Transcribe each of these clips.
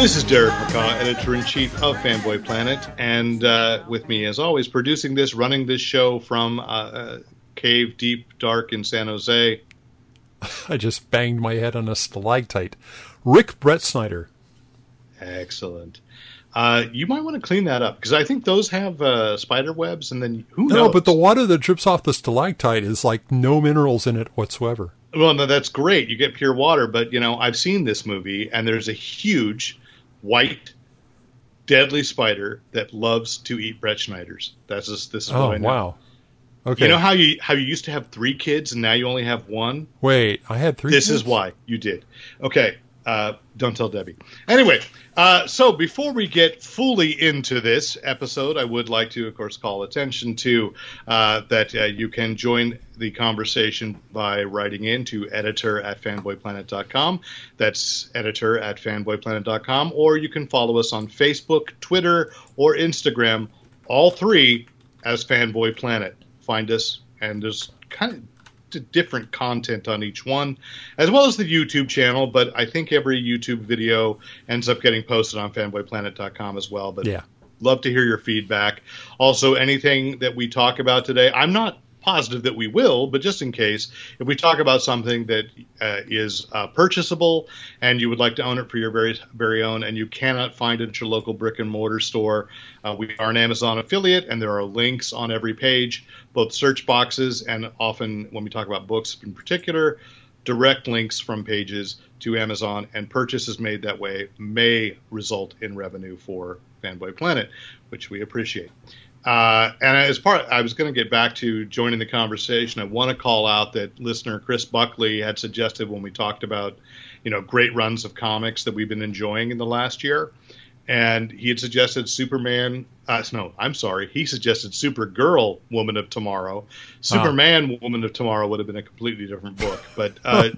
This is Derek McCaw, editor in chief of Fanboy Planet, and uh, with me, as always, producing this, running this show from uh, uh, cave deep, dark in San Jose. I just banged my head on a stalactite. Rick Brett Snyder. Excellent. Uh, you might want to clean that up because I think those have uh, spider webs, and then who No, knows? No, but the water that drips off the stalactite is like no minerals in it whatsoever. Well, no, that's great. You get pure water, but you know, I've seen this movie, and there's a huge white, deadly spider that loves to eat Brett Schneiders. That's just, this is Oh what I know. wow. Okay. You know how you how you used to have three kids and now you only have one? Wait, I had three. This kids? is why you did. Okay, uh, don't tell Debbie. Anyway, uh, so before we get fully into this episode, I would like to, of course, call attention to uh, that uh, you can join the conversation by writing in to editor at fanboyplanet.com. That's editor at fanboyplanet.com. Or you can follow us on Facebook, Twitter, or Instagram, all three as Fanboy Planet. Find us, and there's kind of different content on each one, as well as the YouTube channel. But I think every YouTube video ends up getting posted on fanboyplanet.com as well. But Yeah. love to hear your feedback. Also, anything that we talk about today, I'm not positive that we will, but just in case, if we talk about something that uh, is uh, purchasable and you would like to own it for your very very own, and you cannot find it at your local brick and mortar store, uh, we are an Amazon affiliate, and there are links on every page, both search boxes and often when we talk about books in particular, direct links from pages to Amazon, and purchases made that way may result in revenue for Fanboy Planet, which we appreciate. Uh, and as part, I was going to get back to joining the conversation. I want to call out that listener Chris Buckley had suggested when we talked about, you know, great runs of comics that we've been enjoying in the last year, and he had suggested Superman. Uh, no, I'm sorry. He suggested Supergirl, Woman of Tomorrow. Superman, Woman of Tomorrow would have been a completely different book, but uh,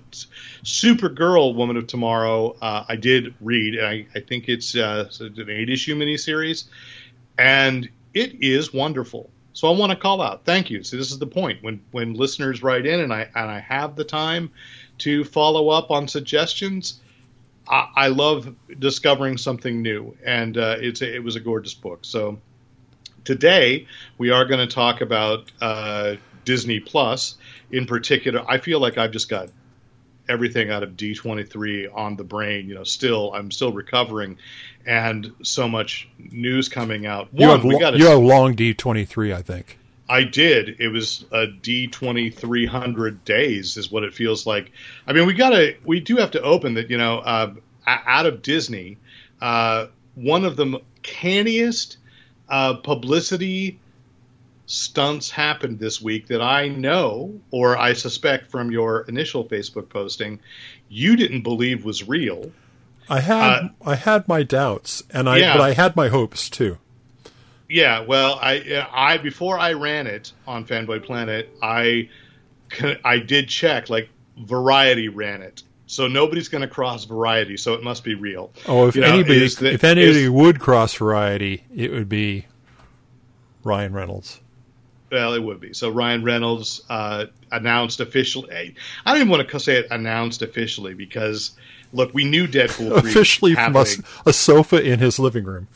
Supergirl, Woman of Tomorrow, uh, I did read, and I, I think it's, uh, it's an eight issue miniseries, and it is wonderful. So I want to call out. Thank you. So this is the point when when listeners write in and I and I have the time to follow up on suggestions. I, I love discovering something new, and uh, it's a, it was a gorgeous book. So today we are going to talk about uh, Disney Plus in particular. I feel like I've just got everything out of D23 on the brain. You know, still I'm still recovering, and so much news coming out. You have, we got you have long D twenty three, I think. I did. It was a D twenty three hundred days is what it feels like. I mean, we gotta we do have to open that. You know, uh, out of Disney, uh, one of the canniest uh, publicity stunts happened this week that I know, or I suspect from your initial Facebook posting, you didn't believe was real. I had I had my doubts, and I Uh, yeah. but I had my hopes too. Yeah, well, I I before I ran it on Fanboy Planet, I I did check like Variety ran it, so nobody's going to cross Variety, so it must be real. Oh, if You anybody is the- if anybody would cross variety, it would be Ryan Reynolds. Well, it would be. So Ryan Reynolds uh, announced officially. I don't even want to say it announced officially because look, we knew Deadpool 3 Officially from a, happening. sofa in his living room.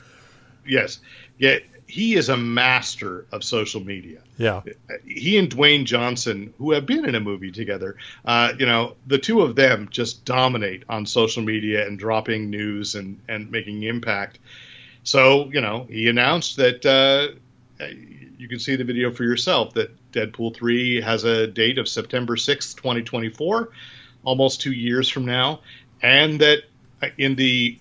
Yes, yet he is a master of social media. Yeah. he and Dwayne Johnson, who have been in a movie together, uh, you know, the two of them just dominate on social media and dropping news and, and making impact. So, you know, he announced that uh, you can see the video for yourself that Deadpool 3 has a date of September 6th, 2024. almost two years from now, and that uh, in the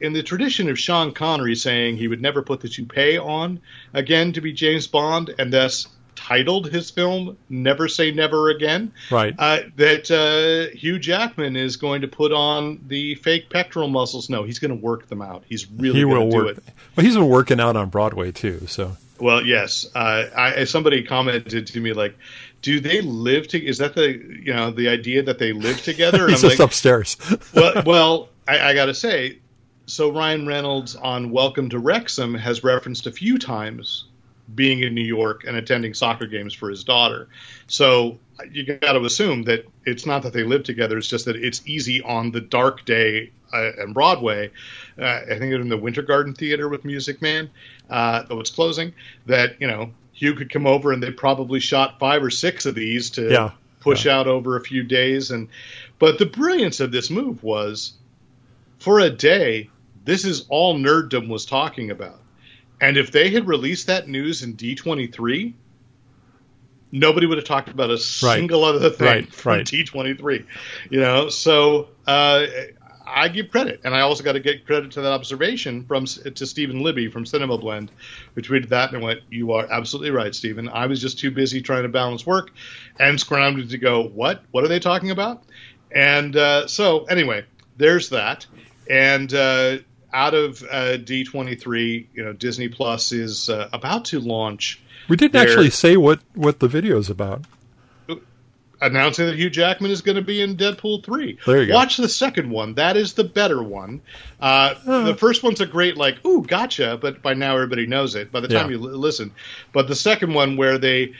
in the tradition of Sean Connery saying he would never put the toupee on again to be James Bond, and thus titled his film "Never Say Never Again," Right. uh, that uh, Hugh Jackman is going to put on the fake pectoral muscles. No, he's going to work them out. He's really he going will to do work. it. Well, he's been working out on Broadway too. So Well, yes. Uh, I, somebody commented to me like, "Do they live to? Is that the you know the idea that they live together?" He's I'm just like, upstairs. well, well, I, I got to say, so Ryan Reynolds on Welcome to Wrexham has referenced a few times being in New York and attending soccer games for his daughter. So you got to assume that it's not that they live together; it's just that it's easy on the dark day uh, and Broadway. Uh, I think it was in the Winter Garden Theater with Music Man, uh, though it's closing. That you know Hugh could come over and they probably shot five or six of these to Yeah. push out over a few days. And but the brilliance of this move was for a day, this is all nerddom was talking about. And if they had released that news in D23, nobody would have talked about a single other thing Right, from right. D23. You know, so uh, I give credit, and I also got to get credit to that observation from to Stephen Libby from Cinema Blend, who tweeted that and went, "You are absolutely right, Stephen. I was just too busy trying to balance work and scrounged to go, what? What are they talking about?" And uh, so, anyway, there's that. And uh, out of uh, D23, you know, Disney Plus is uh, about to launch, we didn't There- actually say what what the video is about. Announcing that Hugh Jackman is going to be in Deadpool 3. There you go. Watch the second one. That is the better one. Uh, The first one's a great, like, ooh, gotcha, but by now everybody knows it by the time Yeah. you li- listen. But the second one, where they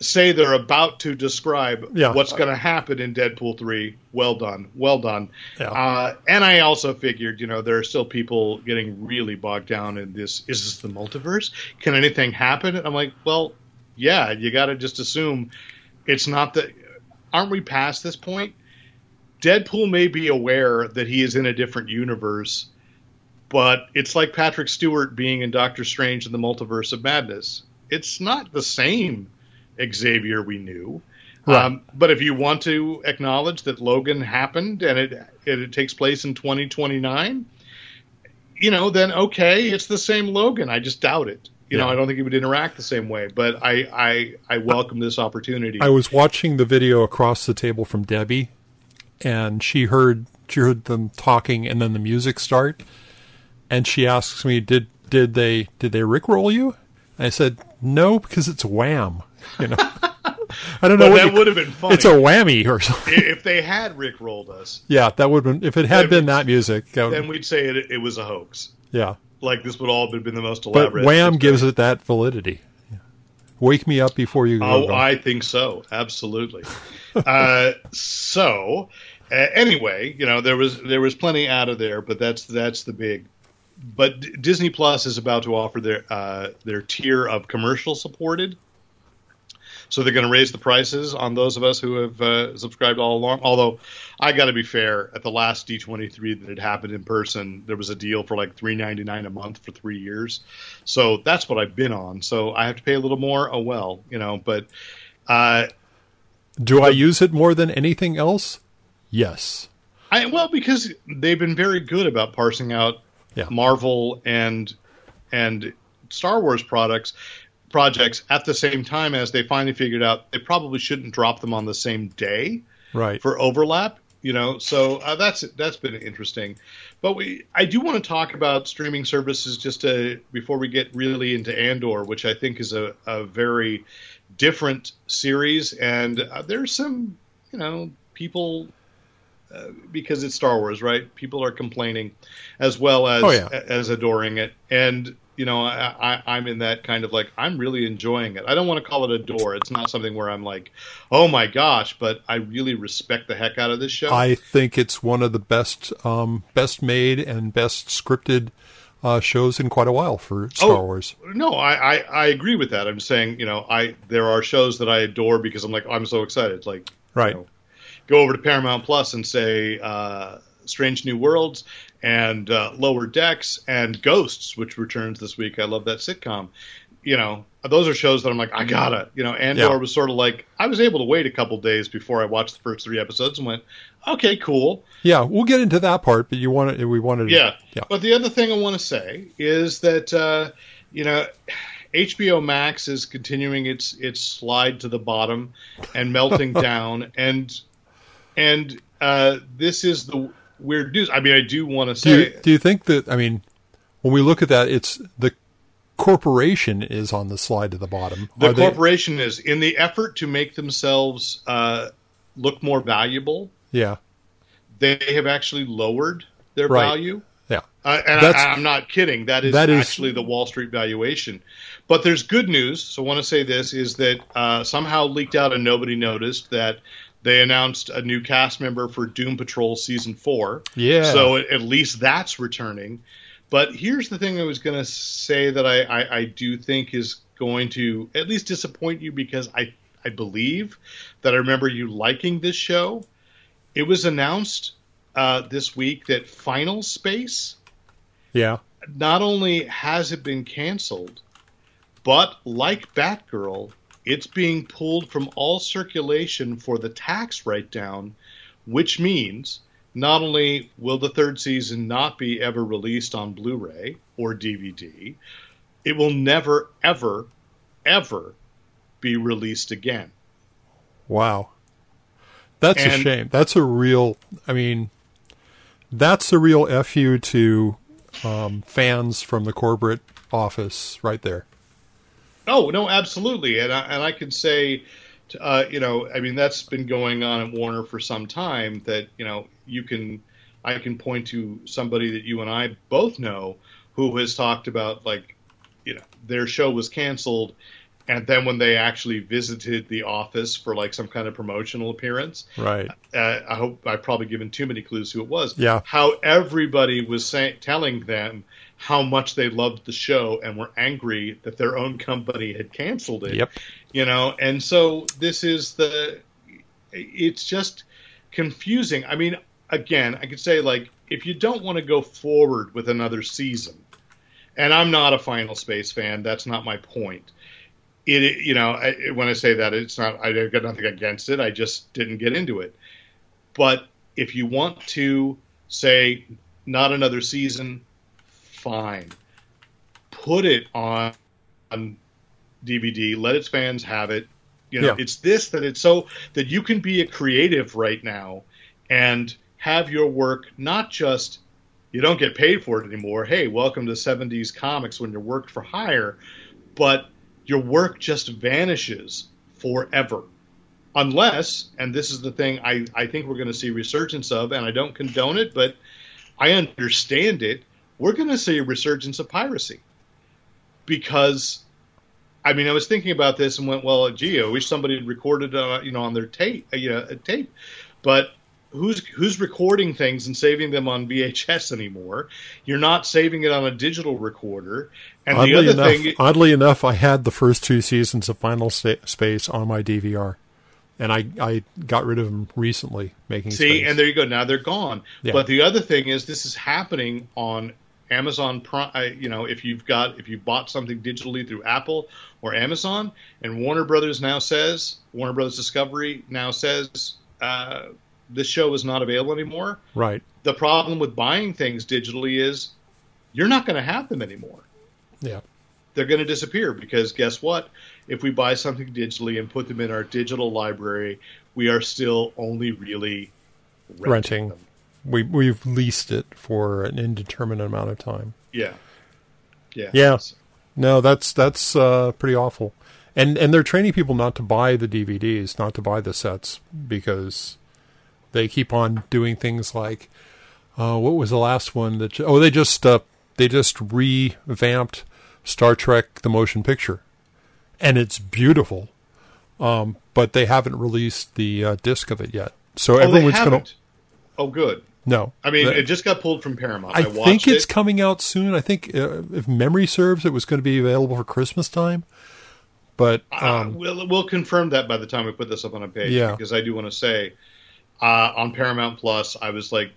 say they're about to describe Yeah. what's going to happen in Deadpool 3, well done. Well done. Yeah. Uh, and I also figured, you know, there are still people getting really bogged down in this. Is this the multiverse? Can anything happen? I'm like, well, yeah, you got to just assume it's not that. Aren't we past this point? Deadpool may be aware that he is in a different universe, but it's like Patrick Stewart being in Doctor Strange in the Multiverse of Madness. It's not the same Xavier we knew. Right. Um, but if you want to acknowledge that Logan happened and it, it, it takes place in 2029, you know, then okay, it's the same Logan. I just doubt it. You know, I don't think he would interact the same way. But I, I, I welcome this opportunity. I was watching the video across the table from Debbie, and she heard she heard them talking, and then the music start, and she asks me, "Did did they did they rickroll you?" I said, "No, because it's Wham." You know, I don't know what that you- would have been funny. It's a whammy or something. if they had Rick rolled us, Yeah, that would have been if it had been that music. that would- then we'd say it, it was a hoax. yeah, Like this would all have been the most elaborate. but. Wham gives it that validity. Wake me up before you go. Oh, go. I think so. Absolutely. uh, so, uh, anyway, you know, there was there was plenty out of there, but that's that's the big. But D- Disney Plus is about to offer their uh, their tier of commercial supported. So they're going to raise the prices on those of us who have uh, subscribed all along. Although I got to be fair, at the last D23 that had happened in person, there was a deal for like three ninety nine a month for three years. So that's what I've been on. So I have to pay a little more. Oh well, you know. But uh, Do I use it more than anything else? Yes. I well because they've been very good about parsing out Yeah. Marvel and and Star Wars products projects at the same time as they finally figured out they probably shouldn't drop them on the same day Right. for overlap. You know, so uh, that's that's been interesting. But we, I do want to talk about streaming services just to, before we get really into Andor, which I think is a, a very different series, and uh, there's some, you know, people uh, because it's Star Wars, right? People are complaining as well as Oh, yeah. as adoring it, and you know, I, I, I'm in that kind of like I'm really enjoying it. I don't want to call it a door. It's not something where I'm like, oh my gosh, but I really respect the heck out of this show. I think it's one of the best, um, best made and best scripted uh, shows in quite a while for Star Oh, Wars. No, I, I, I agree with that. I'm saying, you know, I there are shows that I adore because I'm like, I'm so excited. Like, Right. you know, go over to Paramount Plus and say uh, Strange New Worlds and uh, Lower Decks and Ghosts, which returns this week. I love that sitcom. you know, those are shows that I'm like, I gotta, you know, Andor Yeah. was sort of like, I was able to wait a couple days before I watched the first three episodes and went, okay, cool. Yeah, we'll get into that part, but you wanted we wanted to, Yeah. yeah. But the other thing I want to say is that, uh, you know, HBO Max is continuing its its slide to the bottom and melting down, and and uh, this is the weird news. I mean, I do want to Do you, say, do you think that I mean when we look at that it's the corporation is on the slide to the bottom. the Are they- corporation is in the effort to make themselves uh, look more valuable. yeah. They have actually lowered their Right. value. Yeah. Uh, and That's- I, I'm not kidding. That is That is- actually the Wall Street valuation. But there's good news. So I want to say this is that uh, somehow leaked out and nobody noticed that they announced a new cast member for Doom Patrol season four. Yeah. So at, at least that's returning. But here's the thing I was going to say that I, I, I do think is going to at least disappoint you because I, I believe that I remember you liking this show. It was announced uh, this week that Final Space Yeah. not only has it been canceled, but like Batgirl, it's being pulled from all circulation for the tax write down, which means not only will the third season not be ever released on Blu ray or DVD, it will never, ever, ever be released again. Wow. That's a shame. That's a real I mean that's a real FU to um, fans from the corporate office right there. Oh no, absolutely, and I, and I could say, uh, you know, I mean that's been going on at Warner for some time. That you know, you can, I can point to somebody that you and I both know who has talked about like, you know, their show was canceled, and then when they actually visited the office for like some kind of promotional appearance, Right. uh, I hope I've probably given too many clues who it was. Yeah. How everybody was saying, telling them how much they loved the show and were angry that their own company had canceled it. Yep. You know, and so this is the. It's just confusing. I mean, again, I could say like if you don't want to go forward with another season, and I'm not a Final Space fan. That's not my point. It, you know, I, when I say that, it's not. I got nothing against it. I just didn't get into it. But if you want to say not another season, fine. Put it on, on DVD. Let its fans have it. You know, Yeah. it's this that it's so that you can be a creative right now and have your work not just you don't get paid for it anymore. Hey, welcome to 70s comics when you're worked for hire, but your work just vanishes forever. Unless, and this is the thing I, I think we're going to see resurgence of, and I don't condone it, but I understand it. We're going to see a resurgence of piracy because, I mean, I was thinking about this and went, well, gee, I wish somebody had recorded, uh, you know, on their tape, uh, you know, a tape, but who's who's recording things and saving them on VHS anymore? You're not saving it on a digital recorder. And the Oddly other enough, thing, oddly enough, I had the first two seasons of Final Space on my DVR, and I I got rid of them recently, making See, space. and there you go. Now they're gone. Yeah. But the other thing is, this is happening on Amazon Prime. You know, if you've got if you bought something digitally through Apple or Amazon, and Warner Brothers now says Warner Brothers Discovery now says uh, this show is not available anymore. right. The problem with buying things digitally is you're not going to have them anymore. Yeah. They're going to disappear because guess what? If we buy something digitally and put them in our digital library, we are still only really renting. Renting. We we've leased it for an indeterminate amount of time. Yeah. Yeah. Yeah. No, that's that's uh, pretty awful. And and they're training people not to buy the DVDs, not to buy the sets because they keep on doing things like uh, what was the last one that oh they just uh, they just revamped Star Trek the motion picture and it's beautiful. Um, but they haven't released the uh, disc of it yet. So Oh, everyone's going to Oh, good. No. I mean, The- it just got pulled from Paramount. I, I, think it's it. coming out soon. I think, uh, if memory serves, it was going to be available for Christmas time. But Uh, um, we'll, we'll confirm that by the time we put this up on a page. Yeah. Because I do want to say, uh, on Paramount Plus, I was like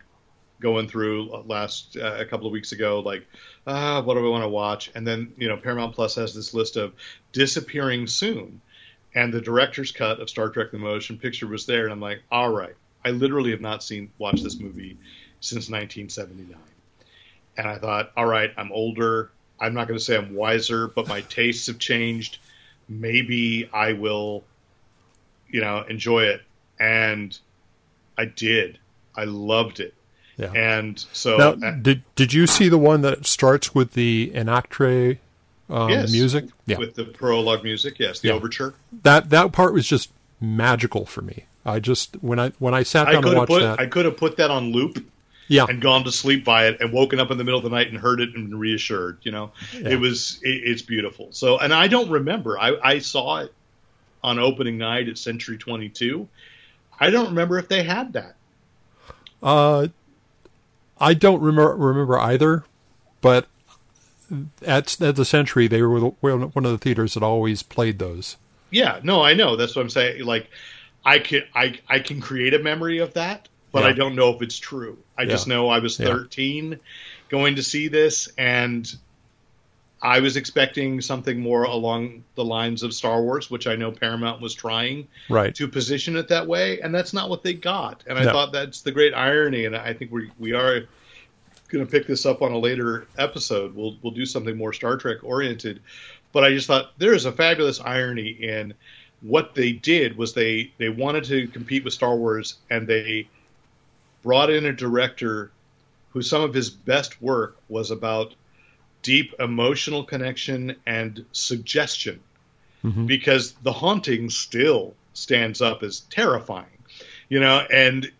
going through last uh, a couple of weeks ago, like, ah, what do I want to watch? And then you know, Paramount Plus has this list of disappearing soon, and the director's cut of Star Trek: The Motion Picture was there, and I'm like, all right, I literally have not seen watched this movie since 1979, and I thought, all right, I'm older. I'm not going to say I'm wiser, but my tastes have changed. Maybe I will, you know, enjoy it, and I did. I loved it. Yeah. And so, Now, uh, did did you see the one that starts with the entr'acte um, Yes. music? Yeah, with the prologue music, yes, the Yeah. overture. that that part was just magical for me. I just when I when I sat I down have watch put that, I could have put that on loop yeah, and gone to sleep by it and woken up in the middle of the night and heard it and reassured. You know, Yeah. it was it, it's beautiful. So, and I don't remember. I, I saw it on opening night at Century Twenty Two. I don't remember if they had that. Uh, I don't remember remember either, but at at the Century they were one of the theaters that always played those. Yeah, no, I know. That's what I'm saying. Like, I can I I can create a memory of that, but Yeah. I don't know if it's true. I just know I was Yeah. 13 going to see this, and I was expecting something more along the lines of Star Wars, which I know Paramount was trying Right. to position it that way, and that's not what they got. And I No. thought that's the great irony, and I think we we are going to pick this up on a later episode. We'll we'll do something more Star Trek oriented, but I just thought there is a fabulous irony in what they did was they they wanted to compete with Star Wars, and they brought in a director who some of his best work was about deep emotional connection and suggestion Mhm. because the haunting still stands up as terrifying you know and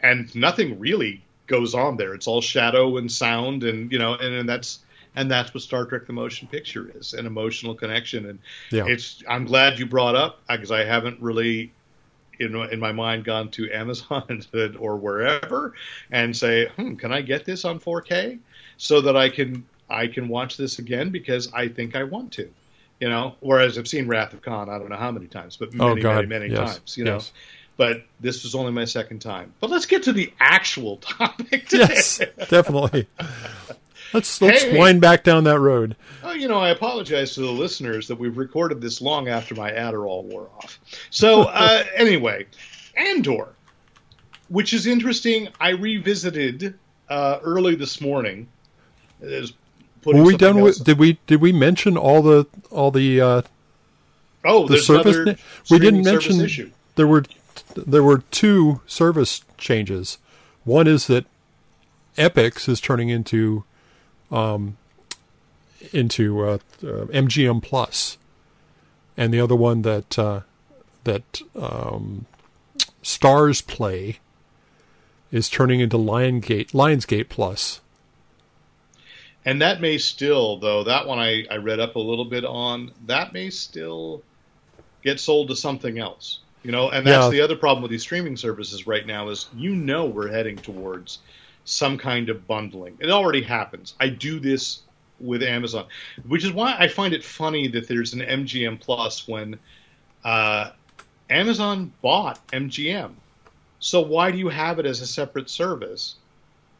and nothing really goes on there it's all shadow and sound and you know and, and that's and that's what Star Trek the motion picture is an emotional connection and Yeah. it's I'm glad you brought up because I haven't really in, in my mind gone to Amazon or wherever and say, hmm, can I get this on 4K so that I can I can watch this again because I think I want to, you know. Whereas I've seen Wrath of Khan, I don't know how many times, but Oh many, God, many, many yes, times, you know. But this was only my second time. But let's get to the actual topic today. Yes, definitely. Let's let's Hey. wind back down that road. Oh, you know, I apologize to the listeners that we've recorded this long after my Adderall wore off. So, uh, anyway, Andor, which is interesting. I revisited uh, early this morning. It was putting Were we done with? Did we did we mention all the all the uh, oh the service? na- we didn't mention issue. there were there were two service changes. One is that Epix is turning into um, into uh, uh, MGM Plus, and the other one that uh, that um, Starzplay is turning into Lionsgate Lionsgate Plus. And that may still, though, that one I, I read up a little bit on, that may still get sold to something else. You know, and that's Yeah. the other problem with these streaming services right now is you know we're heading towards some kind of bundling. It already happens. I do this with Amazon, which is why I find it funny that there's an MGM Plus when uh, Amazon bought MGM. So why do you have it as a separate service?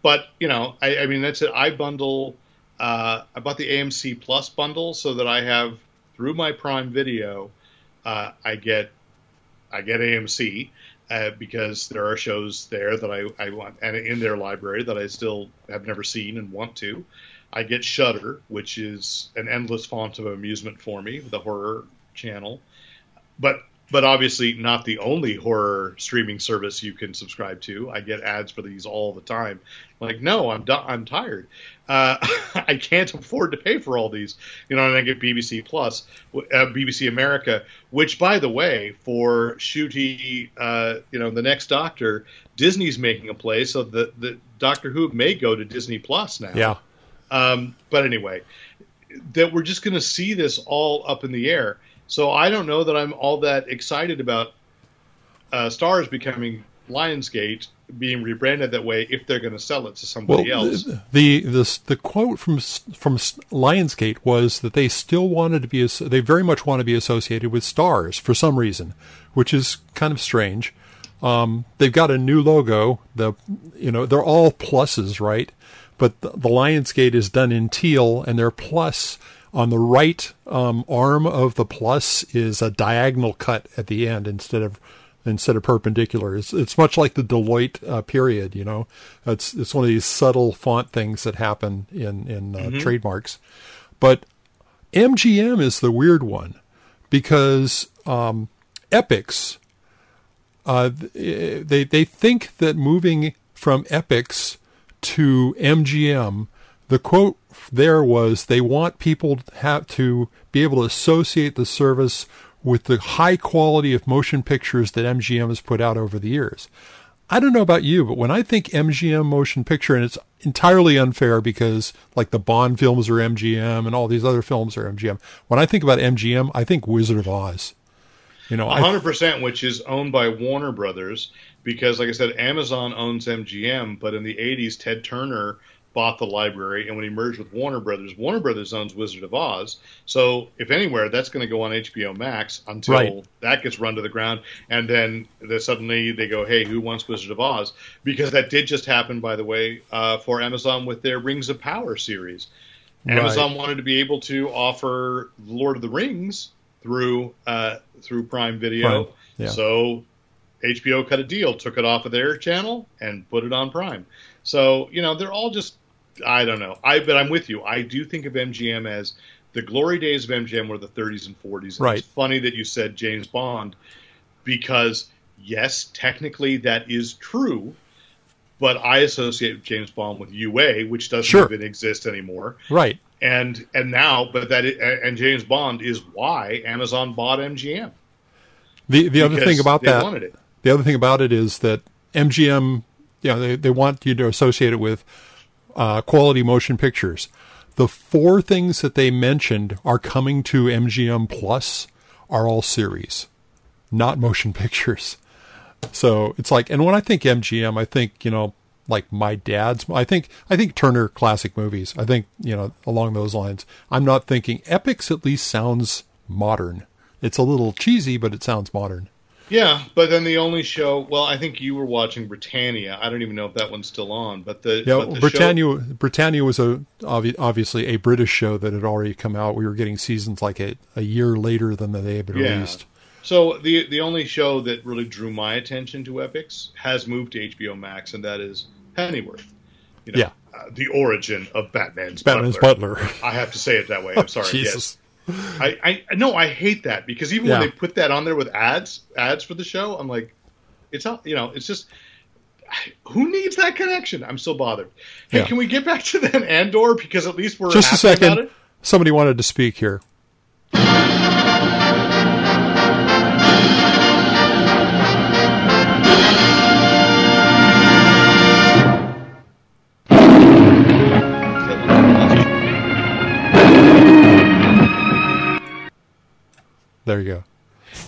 But you know, I, I mean, that's it. I bundle. Uh, I bought the AMC Plus bundle so that I have through my Prime Video, uh, I get I get AMC uh, because there are shows there that I, I want and in their library that I still have never seen and want to. I get Shudder, which is an endless font of amusement for me, the horror channel. But but obviously not the only horror streaming service you can subscribe to. I get ads for these all the time. Like, no, I'm I'm tired. Uh, I can't afford to pay for all these. You know, and I get BBC Plus, uh, BBC America, which, by the way, for Ncuti, uh, you know, the next Doctor, Disney's making a play, so the the Doctor Who may go to Disney Plus now. Yeah, Um, but anyway, that we're just going to see this all up in the air. So I don't know that I'm all that excited about uh, Starz becoming Lionsgate being rebranded that way if they're going to sell it to well, somebody else. the the the, the quote from from Lionsgate was that they still wanted to be they very much want to be associated with stars for some reason, which is kind of strange. Um, they've got a new logo. The you know they're all pluses, right? But the, the Lionsgate is done in teal, and their plus on the right um, arm of the plus is a diagonal cut at the end instead of instead of perpendicular. It's, it's much like the Deloitte uh, period. You know, it's it's one of these subtle font things that happen in in uh, mm-hmm. trademarks. But MGM is the weird one because um, Epix uh, they they think that moving from Epix to MGM, the quote there was they want people to have to be able to associate the service with the high quality of motion pictures that MGM has put out over the years. I don't know about you, but when I think MGM motion picture, and it's entirely unfair because like the Bond films are MGM and all these other films are MGM. When I think about MGM, I think Wizard of Oz. You know, hundred percent, which is owned by Warner Brothers, because like I said, Amazon owns MGM, but in the '80s, Ted Turner bought the library, and when he merged with Warner Brothers, Warner Brothers owns Wizard of Oz. So, if anywhere, that's going to go on HBO Max until right. that gets run to the ground, and then suddenly they go, "Hey, who wants Wizard of Oz?" Because that did just happen, by the way, uh, for Amazon with their Rings of Power series. Amazon wanted to be able to offer Lord of the Rings through uh, through Prime Video. Prime. Yeah. So HBO cut a deal, took it off of their channel, and put it on Prime. So you know they're all just I don't know. I but I'm with you. I do think of MGM as the glory days of MGM were the 30s and 40s. And right. It's funny that you said James Bond because yes, technically that is true. But I associate James Bond with UA, which doesn't sure. even exist anymore. Right and and now, but that and James Bond is why Amazon bought MGM. The the other thing about that, the other thing about it is that MGM, you know, they they want you to associate it with uh, quality motion pictures. The four things that they mentioned are coming to MGM Plus are all series, not motion pictures. So it's like, and when I think MGM, I think you know like my dad's. I think I think Turner classic movies. I think you know along those lines. I'm not thinking Epix. At least sounds modern. It's a little cheesy, but it sounds modern. Yeah, but then the only show. Well, I think you were watching Britannia. I don't even know if that one's still on. But the yeah, but the Britannia. Show... Britannia was a obviously a British show that had already come out. We were getting seasons like a, a year later than they had been yeah. released. So the the only show that really drew my attention to Epix has moved to HBO Max, and that is Pennyworth. You know, yeah. Uh, the origin of Batman's, Batman's butler. butler. I have to say it that way. I'm sorry. Jesus. Yes. I, I no, I hate that because even yeah. when they put that on there with ads, ads for the show, I'm like, it's not, you know, it's just who needs that connection? I'm still bothered. Hey, yeah. can we get back to then Andor because at least we're just a second. Somebody wanted to speak here. There you go.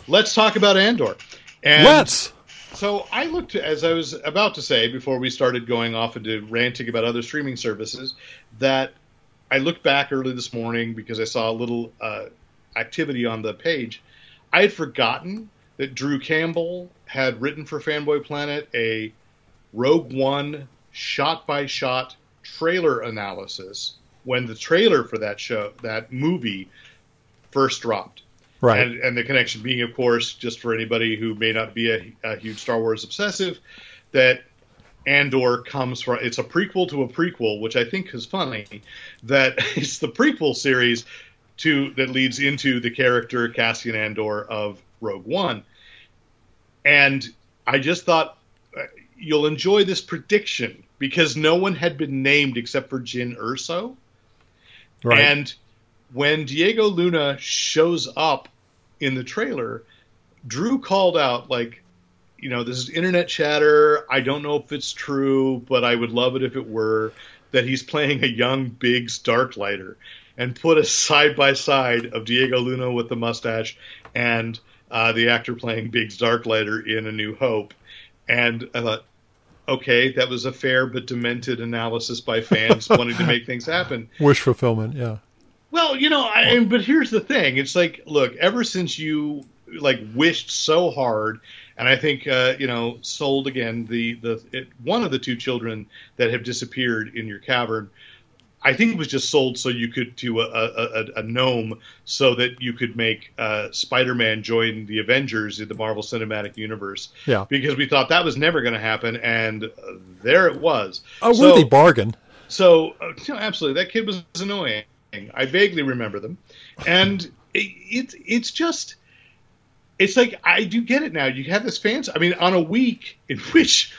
Let's talk about Andor. And Let's. So I looked as I was about to say before we started going off into ranting about other streaming services that I looked back early this morning because I saw a little uh, activity on the page. I had forgotten that Drew Campbell had written for Fanboy Planet a Rogue One shot by shot trailer analysis when the trailer for that show, that movie, first dropped. Right. And, and the connection being, of course, just for anybody who may not be a, a huge Star Wars obsessive, that Andor comes from it's a prequel to a prequel, which I think is funny. That it's the prequel series to that leads into the character Cassian Andor of Rogue One, and I just thought uh, you'll enjoy this prediction because no one had been named except for Jyn Erso, right. and when Diego Luna shows up in the trailer, Drew called out like, you know, this is internet chatter. I don't know if it's true, but I would love it if it were that he's playing a young Biggs Darklighter and put a side by side of Diego Luna with the mustache and uh, the actor playing Biggs Darklighter in A New Hope. And I thought, okay, that was a fair but demented analysis by fans wanting to make things happen. Wish fulfillment, yeah. Well, you know, I, but here's the thing: it's like, look, ever since you like wished so hard And I think uh, you know, sold again the the it, one of the two children that have disappeared in your cavern. I think it was just sold so you could to a, a, a gnome so that you could make uh, Spider-Man join the Avengers in the Marvel Cinematic Universe. Yeah. because we thought that was never going to happen, and there it was. A So- worthy bargain. so, uh, no, absolutely, that kid was annoying. I vaguely remember them, and it, it's it's just it's like I do get it now. You have this fans. I mean, on a week in which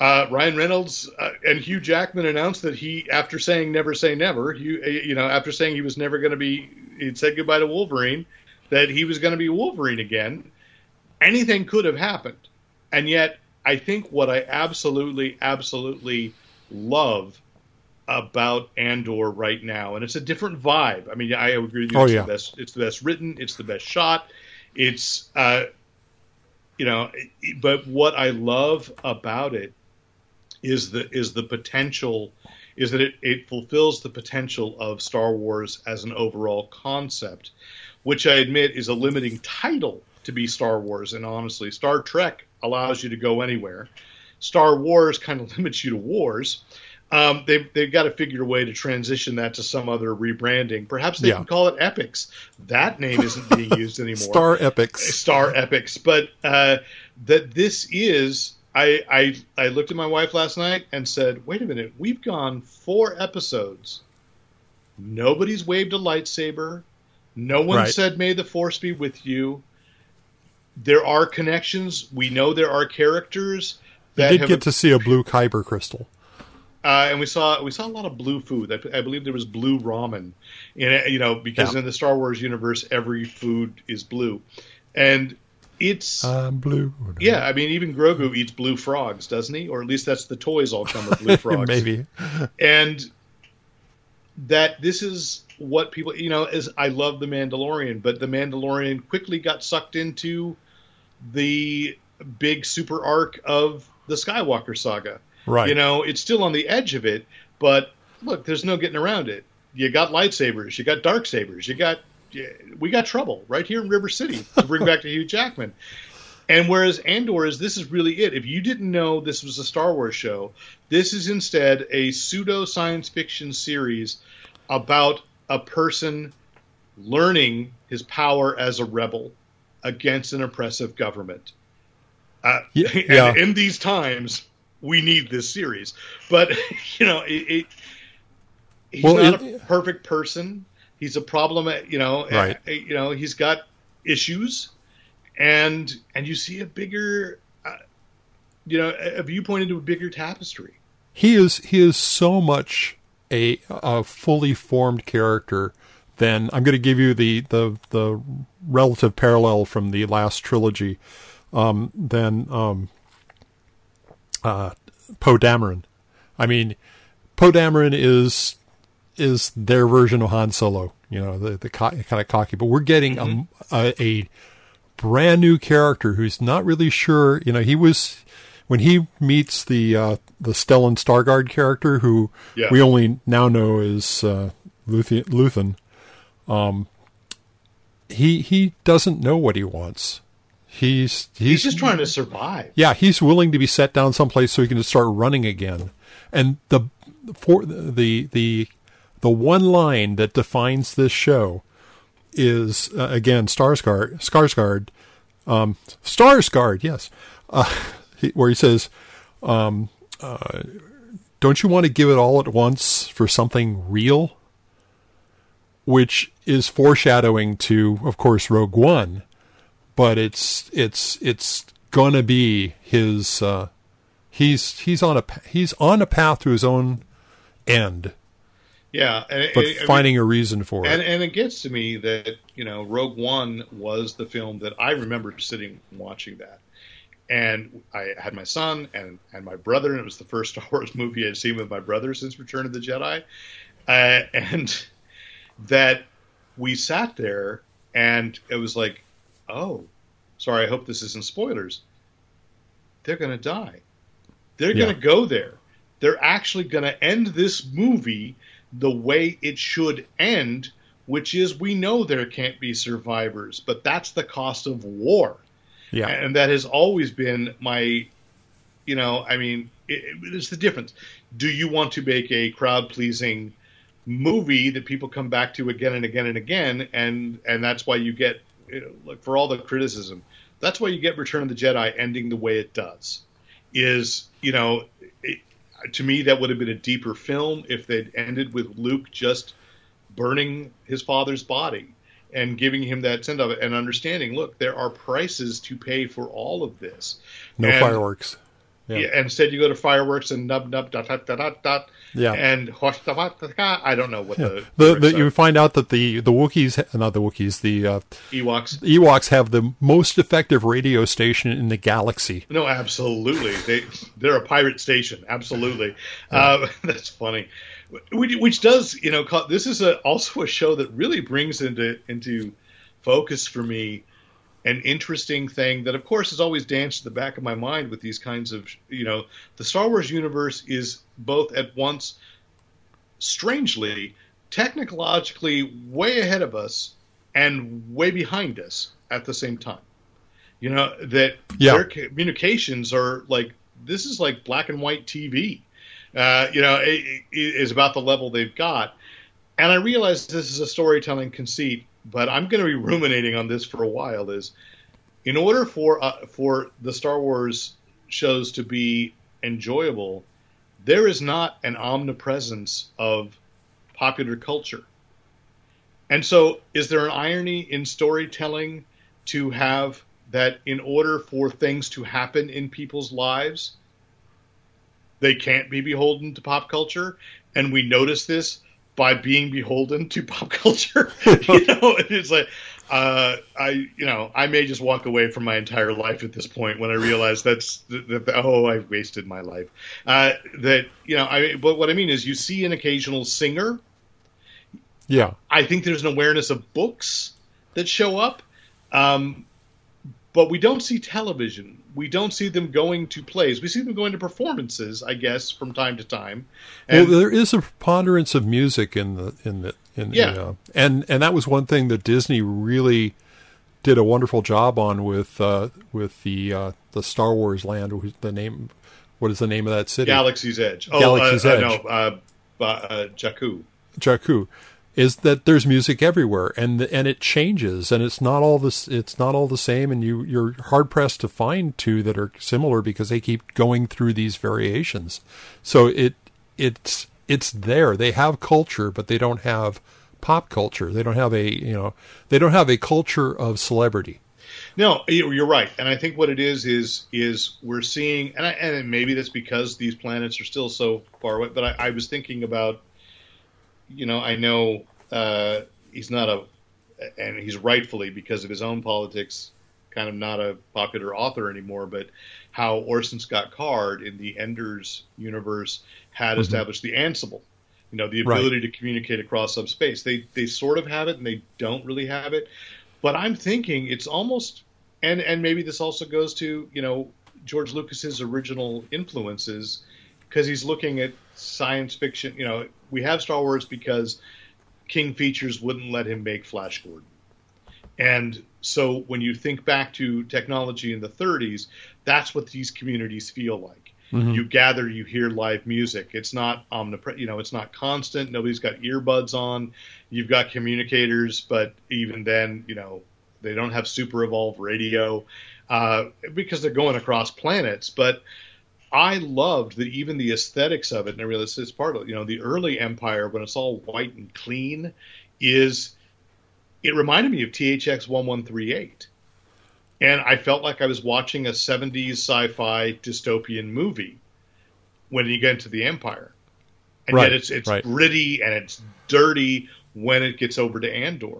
uh, Ryan Reynolds uh, and Hugh Jackman announced that he, after saying "never say never," you you know, after saying he was never going to be, he'd said goodbye to Wolverine, that he was going to be Wolverine again. Anything could have happened, and yet I think what I absolutely, absolutely love about Andor right now, and it's a different vibe. I mean, I agree with you. Oh, it's yeah. the best. It's the best written. It's the best shot. It's uh, you know, but what I love about it is the is the potential is that it, it fulfills the potential of Star Wars as an overall concept, which I admit is a limiting title to be Star Wars. And honestly, Star Trek allows you to go anywhere. Star Wars kind of limits you to wars. Um, they've they've got to figure a way to transition that to some other rebranding. Perhaps they Yeah. can call it Epix. That name isn't being used anymore. Star Epics. Star Epics, but uh, that this is. I, I I looked at my wife last night and said, "Wait a minute, we've gone four episodes. Nobody's waved a lightsaber. No one Right. said, "May the Force be with you." There are connections. We know there are characters You that did have get to see a blue kyber crystal. Uh, and we saw we saw a lot of blue food. I, I believe there was blue ramen, in it, you know, because Yeah. in the Star Wars universe, every food is blue, and it's I'm blue. yeah. I mean, even Grogu eats blue frogs, doesn't he? Or at least that's the toys all come with blue frogs. Maybe. and that this is what people you know is I love the Mandalorian, but the Mandalorian quickly got sucked into the big super arc of the Skywalker saga. Right. You know, it's still on the edge of it, but look, there's no getting around it. You got lightsabers, you got dark sabers, you got we got trouble right here in River City to bring back to Hugh Jackman. And whereas Andor is this is really it. If you didn't know this was a Star Wars show, this is instead a pseudo science fiction series about a person learning his power as a rebel against an oppressive government. Uh, yeah. in these times, we need this series. But you know, it, it he's Well, not it- a perfect person. He's a problem. You know, Right. uh, you know, he's got issues, and and you see a bigger, uh, you know, a viewpoint into a bigger tapestry. he is he is so much a a fully formed character then I'm going to give you the the the relative parallel from the last trilogy um than um uh Poe Dameron. I mean Poe Dameron is is their version of Han Solo, you know, the the co- kind of cocky, but we're getting a, a a brand new character who's not really sure. You know, he was when he meets the uh, the Stellan Stargard character, who Yeah. we only now know is uh. Luthen. Um, he he doesn't know what he wants. He's he's, He's just trying to survive. yeah, he's willing to be set down someplace so he can just start running again. And the for the the the one line that defines this show is uh, again Starsguard Skarsgård um Starsguard, yes. Uh, he, where he says um uh, don't you want to give it all at once for something real? Which is foreshadowing to of course Rogue One but it's it's it's gonna be his uh he's he's on a he's on a path to his own end. Yeah, and but I- I mean, finding a reason for and it. and it gets to me that you know Rogue One was the film that I remember sitting watching that, and I had my son and and my brother, and it was the first Star Wars movie I'd seen with my brother since Return of the Jedi, uh, and that we sat there and it was like, oh, sorry, I hope this isn't spoilers. They're gonna die. They're Yeah. gonna go there. They're actually gonna end this movie the way it should end, which is we know there can't be survivors, but that's the cost of war. Yeah. and that has always been my, you know, I mean, it, it's the difference. Do you want to make a crowd pleasing movie that people come back to again and again and again, and and that's why you get, Uh, know, like for all the criticism, that's why you get Return of the Jedi ending the way it does. Is you know, it, to me that would have been a deeper film if they'd ended with Luke just burning his father's body and giving him that sense of it and understanding. Look, there are prices to pay for all of this. No And- fireworks. Yeah. yeah, instead you go to fireworks and nub nub dot dot dot dot dot. Yeah. And I don't know what the The, the, you find out that the the Wookiees, not the Wookiees, the uh, Ewoks. Ewoks have the most effective radio station in the galaxy. No, absolutely. They they're a pirate station. Absolutely. Uh, that's funny. Which, which does you know this is a, also a show that really brings into into focus for me an interesting thing that of course has always danced in the back of my mind with these kinds of you know the Star Wars universe is both at once strangely technologically way ahead of us and way behind us at the same time. You know that Yeah. their communications are like this is like black and white TV. Uh, you know, it, it is about the level they've got. And I realize this is a storytelling conceit, but I'm going to be ruminating on this for a while. Is in order for uh, for the Star Wars shows to be enjoyable, there is not an omnipresence of popular culture. And so, is there an irony in storytelling to have that in order for things to happen in people's lives, they can't be beholden to pop culture? And we notice this by being beholden to pop culture. you know, it's like, uh, I, you know, I may just walk away from my entire life at this point when I realize that's that, that oh, I've wasted my life. Uh, that you know, I. But what I mean is, you see an occasional singer Yeah, I think there's an awareness of books that show up, um, but we don't see television. We don't see them going to plays. We see them going to performances, I guess, from time to time. And well, there is a preponderance of music in the in the in Yeah. the, uh, and and that was one thing that Disney really did a wonderful job on with uh, with the uh, the Star Wars land. The name, what is the name of that city? Galaxy's Edge. Oh, Galaxy's uh, uh, Edge. no, uh, Jakku. Jakku is that there's music everywhere and and it changes and it's not all this it's not all the same and you you're hard pressed to find two that are similar because they keep going through these variations. So it it's it's there. They have culture but they don't have pop culture. They don't have a you know they don't have a culture of celebrity. No, you- you're right, and I think what it is is is we're seeing, and I, and maybe that's because these planets are still so far away. But I, I was thinking about, you know, I know uh, he's not a, and he's rightfully because of his own politics, kind of not a popular author anymore. But how Orson Scott Card in the Enders universe had established the Ansible. You know, the Right. ability to communicate across subspace. They they sort of have it, and they don't really have it. But I'm thinking it's almost, and and maybe this also goes to you know George Lucas's original influences because he's looking at science fiction. You know, we have Star Wars because King Features wouldn't let him make Flash Gordon, and so when you think back to technology in the 30s, that's what these communities feel like. You gather, you hear live music. It's not omnipresent, you know, it's not constant. Nobody's got earbuds on. You've got communicators, but even then, you know, they don't have super evolved radio uh, because they're going across planets. But I loved that even the aesthetics of it, and I realized it's part of you know the early Empire when it's all white and clean is it reminded me of THX one one three eight, and I felt like I was watching a seventies sci-fi dystopian movie when you get into the Empire, and Right, yet it's it's right. gritty and it's dirty when it gets over to Andor.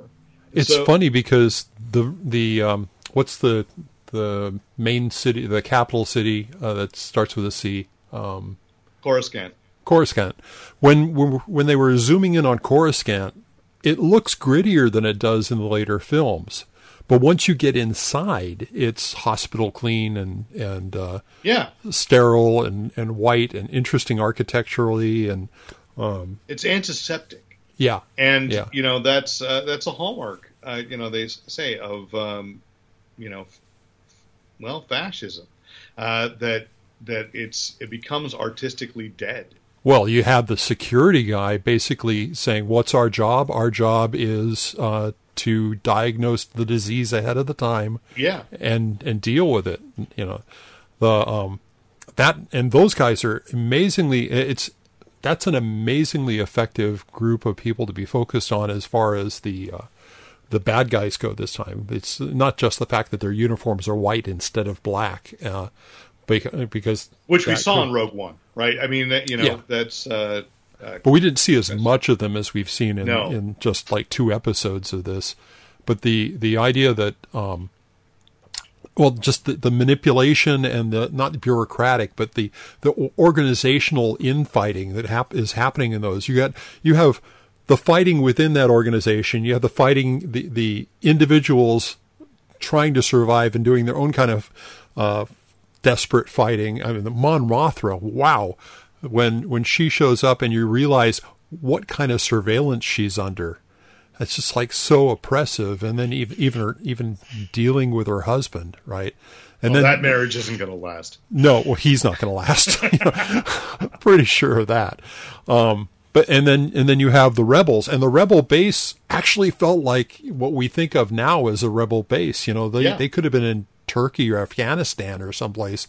It's So- funny because the the um, what's the the main city, the capital city uh, that starts with a C, um, Coruscant. Coruscant. When when when they were zooming in on Coruscant, it looks grittier than it does in the later films. But once you get inside, it's hospital clean and and uh, Yeah, sterile and, and white and interesting architecturally and it's antiseptic. yeah and Yeah. you know that's uh, that's a hallmark uh, you know they say of um, you know well fascism uh, that that it's it becomes artistically dead. Well, you have the security guy basically saying, "What's our job? Our job is uh, to diagnose the disease ahead of the time, Yeah, and and deal with it." You know, the um, that and those guys are amazingly. It's that's an amazingly effective group of people to be focused on as far as the uh, the bad guys go this time. It's not just the fact that their uniforms are white instead of black, uh, because which we saw could- in Rogue One, right? I mean, that, you know, Yeah. that's uh, uh, But we didn't see as much of them as we've seen in, No. in just like two episodes of this. But the the idea that um, well, just the, the manipulation and the not bureaucratic, but the the organizational infighting that hap- is happening in those. You got you have the fighting within that organization. You have the fighting the the individuals trying to survive and doing their own kind of uh, desperate fighting. I mean, the Mon Mothma, wow. When when she shows up and you realize what kind of surveillance she's under, it's just like so oppressive. And then even even her, even dealing with her husband, right? And well, then that marriage isn't going to last. no, well, he's not going to last. You know, Pretty sure of that. Um, but and then and then you have the rebels, and the rebel base actually felt like what we think of now as a rebel base. You know, they Yeah. they could have been in Turkey or Afghanistan or someplace.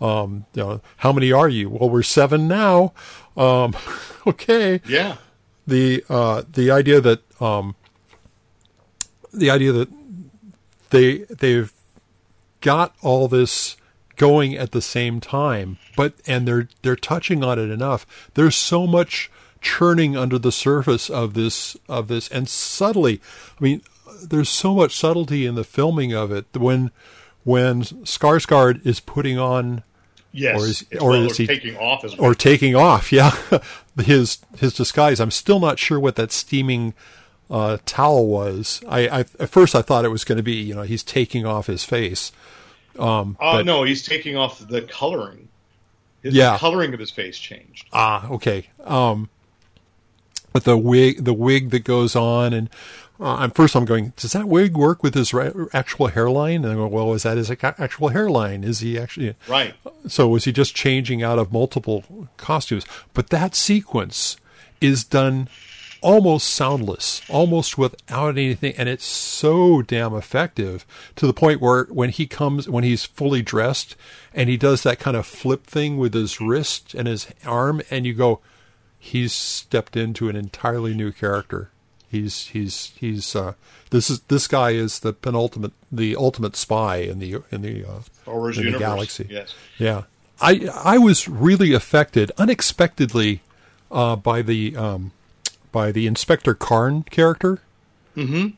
Um, you know, how many are you? Well, we're seven now. Um, okay Yeah, the uh, the idea that um, the idea that they they've got all this going at the same time, but and they're they're touching on it enough. There's so much churning under the surface of this of this, and subtly, I mean, there's so much subtlety in the filming of it when when Skarsgård is putting on yes. Or is- or well, is he- taking off as or taking off. Yeah, his his disguise. I'm still not sure what that steaming uh, towel was. I, I at first I thought it was going to be you know he's taking off his face. Um, Uh, but- no, he's taking off the coloring. His, Yeah. the coloring of his face changed. Ah, okay. Um, but the wig, the wig that goes on, and uh, at first I'm going, does that wig work with his re- actual hairline? And I go, well, is that his ac- actual hairline? Is he actually? Right. So was he just changing out of multiple costumes? But that sequence is done almost soundless, almost without anything, and it's so damn effective to the point where when he comes, when he's fully dressed, and he does that kind of flip thing with his wrist and his arm, and you go, he's stepped into an entirely new character. He's he's he's uh, this is this guy is the penultimate, the ultimate spy in the in the uh, in the galaxy. Yes. Yeah, I I was really affected unexpectedly uh, by the um, by the Inspector Karn character. Mm-hmm.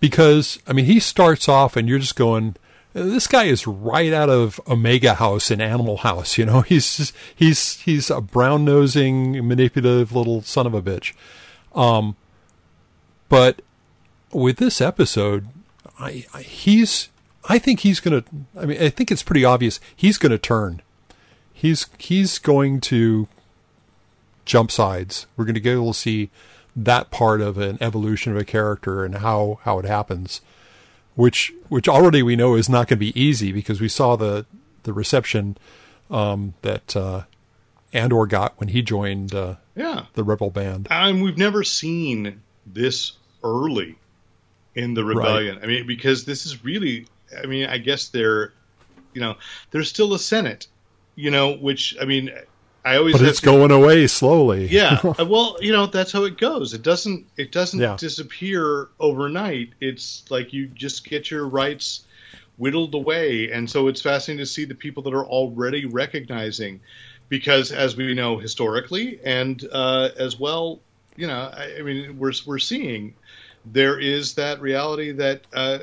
Because I mean, he starts off and you're just going, this guy is right out of Omega House in Animal House. You know, he's just, he's he's a brown nosing, manipulative little son of a bitch. Um, but with this episode, I, I he's I think he's to. I mean, I think it's pretty obvious he's to turn. He's he's going to jump sides. We're going to get able to see that part of an evolution of a character and how how it happens, which which already we know is not going to be easy because we saw the the reception um, that uh, Andor got when he joined uh, Yeah. the Rebel band. And we've never seen this early in the rebellion. I mean, because this is really, I mean, I guess they're, you know, there's still a Senate, you know, which, I mean, I always But it's to- going away slowly. yeah. Uh, well, you know, that's how it goes. It doesn't, it doesn't Yeah. disappear overnight. It's like you just get your rights whittled away. And so it's fascinating to see the people that are already recognizing because as we know historically and uh, as well, you know, I, I mean, we're, we're seeing there is that reality that, uh,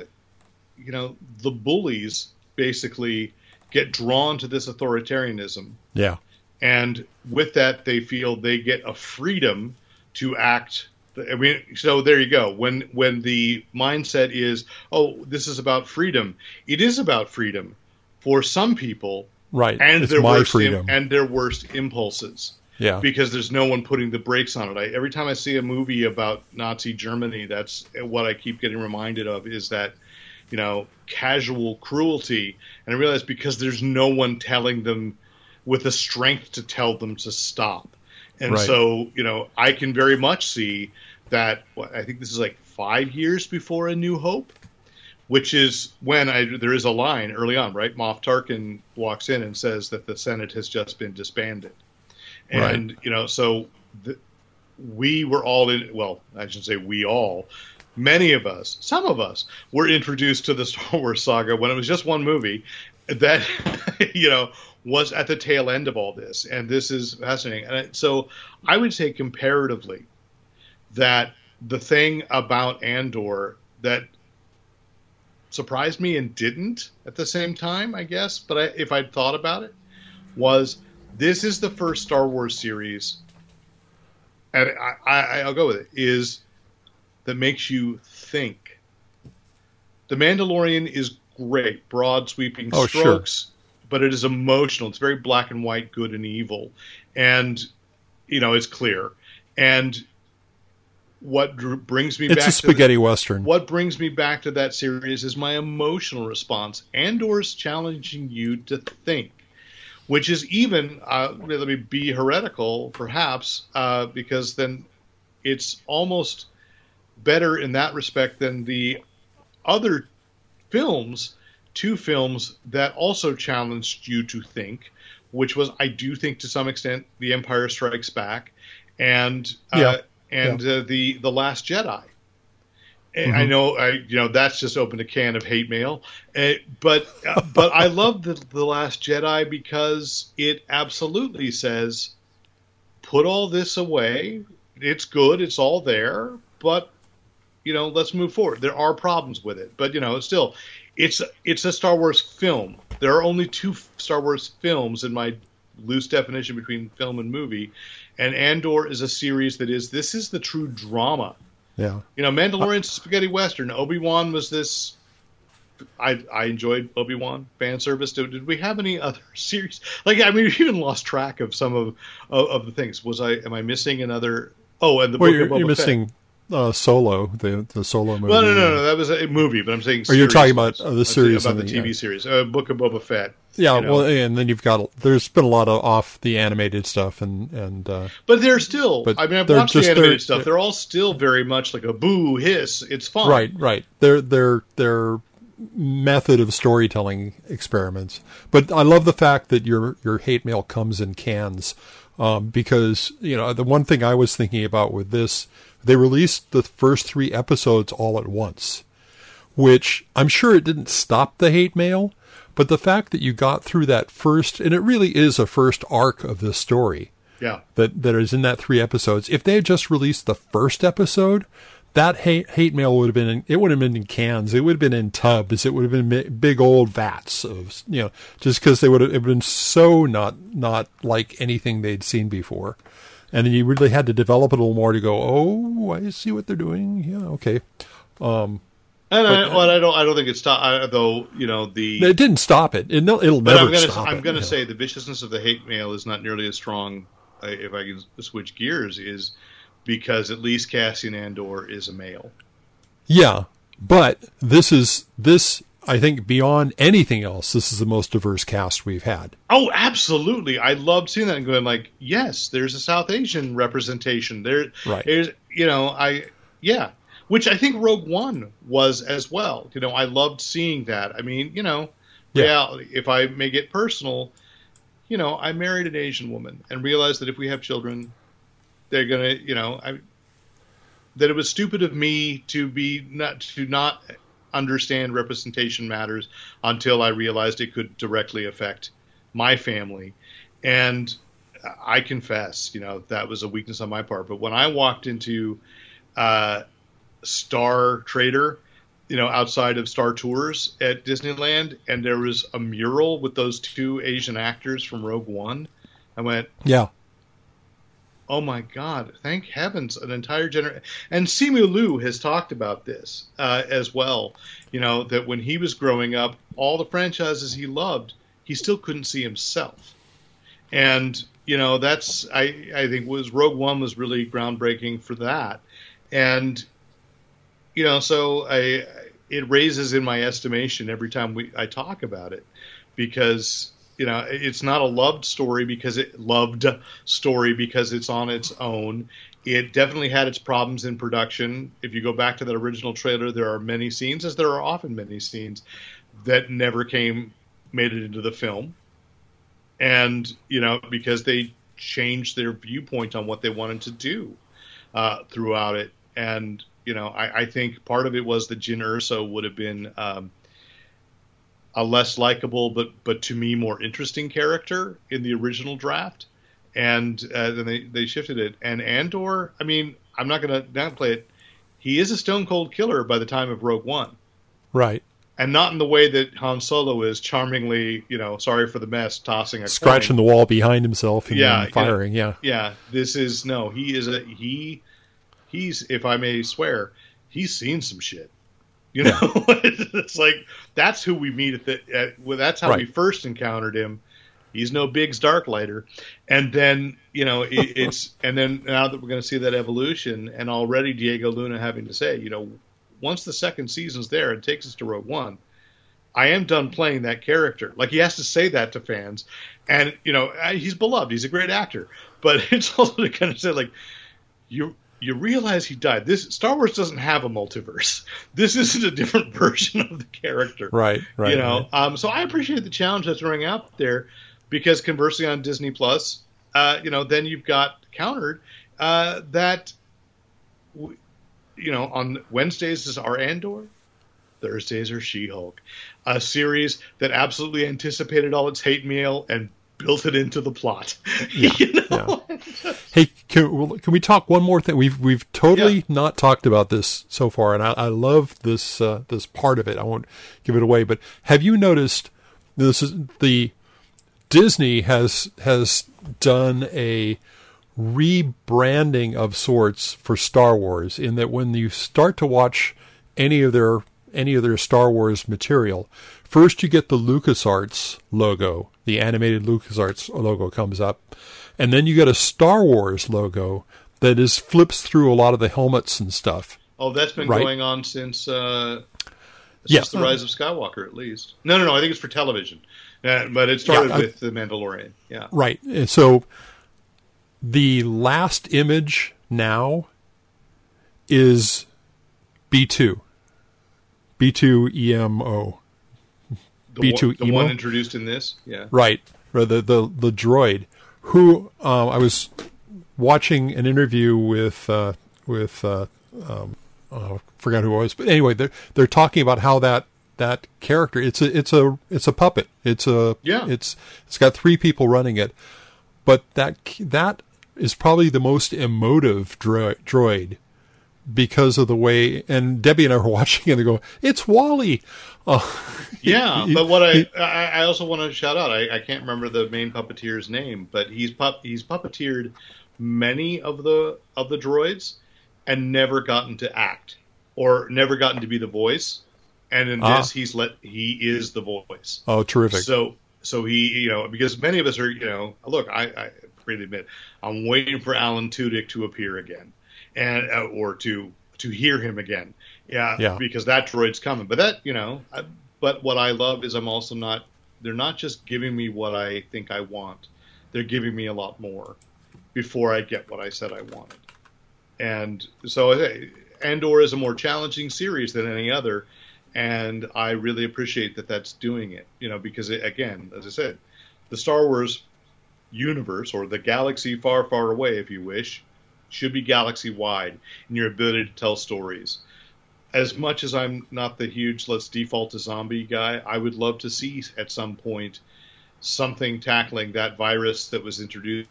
you know, the bullies basically get drawn to this authoritarianism yeah, and with that they feel they get a freedom to act i mean so there you go when when the mindset is oh this is about freedom it is about freedom for some people right. and it's their worst freedom. and their worst impulses yeah, because there's no one putting the brakes on it. I, every time I see a movie about Nazi Germany, that's what I keep getting reminded of is that, you know, casual cruelty. And I realize because there's no one telling them with the strength to tell them to stop. And Right. so, you know, I can very much see that. What, I think this is like five years before A New Hope, which is when I, there is a line early on, right? Moff Tarkin walks in and says that the Senate has just been disbanded. And, you know, so the, we were all in, well, I should say we all, many of us, some of us, were introduced to the Star Wars saga when it was just one movie that, you know, was at the tail end of all this. And this is fascinating. And so I would say comparatively that the thing about Andor that surprised me and didn't at the same time, I guess, but I, if I'd thought about it, was this is the first Star Wars series, and I, I, I'll go with it, is that makes you think. The Mandalorian is great, broad sweeping Oh, sure. But it is emotional. It's very black and white, good and evil, and you know it's clear. And what dr- brings me It's back a to the- spaghetti western. what brings me back to that series is my emotional response. Andor is challenging you to think, which is even, uh, let me be heretical, perhaps, uh, because then it's almost better in that respect than the other films, two films that also challenged you to think, which was, I do think, to some extent, The Empire Strikes Back, and uh, Yeah. and Uh, the the Last Jedi. Mm-hmm. I know, I you know that's just opened a can of hate mail, uh, but uh, but I love the the Last Jedi because it absolutely says, put all this away. It's good. It's all there, but you know, let's move forward. There are problems with it, but you know, still, it's it's a Star Wars film. There are only two Star Wars films in my loose definition between film and movie, and Andor is a series that is this is the true drama. Yeah. You know, Mandalorian's spaghetti western. Obi Wan was this. I I enjoyed Obi Wan fan service. Did, did we have any other series? Like I mean, we even lost track of some of, of of the things. Was I am I missing another? Oh, and the Well, book you're, of Boba you're Fett. Uh, Solo, the the Solo movie. Well, no, no, no, that was a movie, but I'm saying. Are you're talking about, uh, the series about the the- TV yeah. series, uh, Book of Boba Fett. Yeah, you know. well, and then you've got there's been a lot of off the animated stuff, and and uh, but they're still. but I mean, I've they're watched the animated they're- stuff. They're all still very much like a boo hiss. It's fun, right, right. Their their their method of storytelling experiments. But I love the fact that your your hate mail comes in cans, um, because you know the one thing I was thinking about with this, they released the first three episodes all at once, which I'm sure it didn't stop the hate mail, but the fact that you got through that first, and it really is a first arc of this story Yeah. that that is in that three episodes. If they had just released the first episode, that hate hate mail would have been in, it would have been in cans. It would have been in tubs. It would have been mi- big old vats of you know just because they would have been so not not like anything they'd seen before. And then you really had to develop it a little more to go. Oh, I see what they're doing. Yeah, okay. And I, well, I don't. I don't think it's stop. I, though. You know the. It didn't stop it. it no, it'll but never I'm gonna. stop I'm gonna Yeah. say the viciousness of the hate mail is not nearly as strong. uh, If I can switch gears, is because at least Cassian Andor is a male. Yeah, but this is this. I think beyond anything else, this is the most diverse cast we've had. Oh, absolutely! I loved seeing that and going like, yes, there's a South Asian representation. There, Right. There's, you know, I yeah, which I think Rogue One was as well. You know, I loved seeing that. I mean, you know, Yeah. reality. If I may get personal, you know, I married an Asian woman and realized that if we have children, they're gonna, you know, I that it was stupid of me to be not to not understand representation matters until I realized it could directly affect my family. And I confess, you know, that was a weakness on my part. But when I walked into uh, Star Trader, you know, outside of Star Tours at Disneyland, and there was a mural with those two Asian actors from Rogue One, I went, Yeah, oh my god thank heavens an entire generation and simu liu has talked about this uh, as well. You know that when he was growing up all the franchises he loved he still couldn't see himself. And you know that's i i think was rogue one was really groundbreaking for that. And you know so i it raises in my estimation every time we I talk about it because you know it's not a loved story because it loved story because it's on its own. It definitely had its problems in production. If you go back to that original trailer there are many scenes as there are often many scenes that never came made it into the film. And you know because they changed their viewpoint on what they wanted to do uh, throughout it. And you know I, I, think part of it was that Jyn Erso would have been um, a less likable, but but to me more interesting character in the original draft, and uh, then they they shifted it. And Andor, I mean, I'm not going to downplay it. He is a stone cold killer by the time of Rogue One, right? And not in the way that Han Solo is charmingly, you know, sorry for the mess, tossing a scratching coin. the wall behind himself and yeah, firing. Yeah, yeah, yeah. This is no. He is a he. He's, if I may swear, he's seen some shit. You know, it's like that's who we meet at the. At, well, that's how right. we first encountered him. He's no Biggs Darklighter, and then you know it, it's and then now that we're going to see that evolution, and already Diego Luna having to say, you know, once the second season's there, it takes us to Rogue One. I am done playing that character. Like he has to say that to fans, and you know he's beloved. He's a great actor, but it's also to kind of say like you you realize he died. This Star Wars doesn't have a multiverse. This isn't a different version of the character. Right, right. You know, right. Um, so I appreciate the challenge that's running out there because conversely on Disney Plus, uh, you know, then you've got countered uh, that, you know, on Wednesdays is our Andor, Thursdays are She Hulk, a series that absolutely anticipated all its hate mail and built it into the plot. Yeah. you know? yeah. Hey, can, can we talk one more thing? We've we've totally yeah. not talked about this so far, and I, I love this uh, this part of it. I won't give it away, but have you noticed this is the Disney has has done a rebranding of sorts for Star Wars in that when you start to watch any of their any of their Star Wars material, first you get the LucasArts logo the animated LucasArts logo comes up, and then you get a Star Wars logo that is flips through a lot of the helmets and stuff. Oh, that's been right? going on since uh, since the Rise of Skywalker, at least. No, no, no. I think it's for television, uh, but it started yeah, I, with the Mandalorian. Yeah, right. So the last image now is B two, B two EMO. B two the one introduced in this, yeah, right. The the the droid who um, I was watching an interview with uh, with uh, um, uh, forgot who it was, but anyway, they're they're talking about how that that character it's a it's a it's a puppet. It's a yeah. It's it's got three people running it, but that that is probably the most emotive droid, droid because of the way. And Debbie and I were watching and they go, "It's WALL-E." Oh, yeah, but what I I also want to shout out. I, I can't remember the main puppeteer's name, but he's pup he's puppeteered many of the of the droids and never gotten to act or never gotten to be the voice. And in ah. this, he's let he is the voice. Oh, terrific! So so he you know because many of us are you know look I, I freely admit I'm waiting for Alan Tudyk to appear again and uh, or to to hear him again. Yeah, yeah, because that droid's coming. But that you know, I, but what I love is I'm also not. They're not just giving me what I think I want. They're giving me a lot more before I get what I said I wanted. And so Andor is a more challenging series than any other, and I really appreciate that that's doing it. You know, because it, again, as I said, the Star Wars universe or the galaxy far, far away, if you wish, should be galaxy wide in your ability to tell stories. As much as I'm not the huge let's default to zombie guy, I would love to see at some point something tackling that virus that was introduced.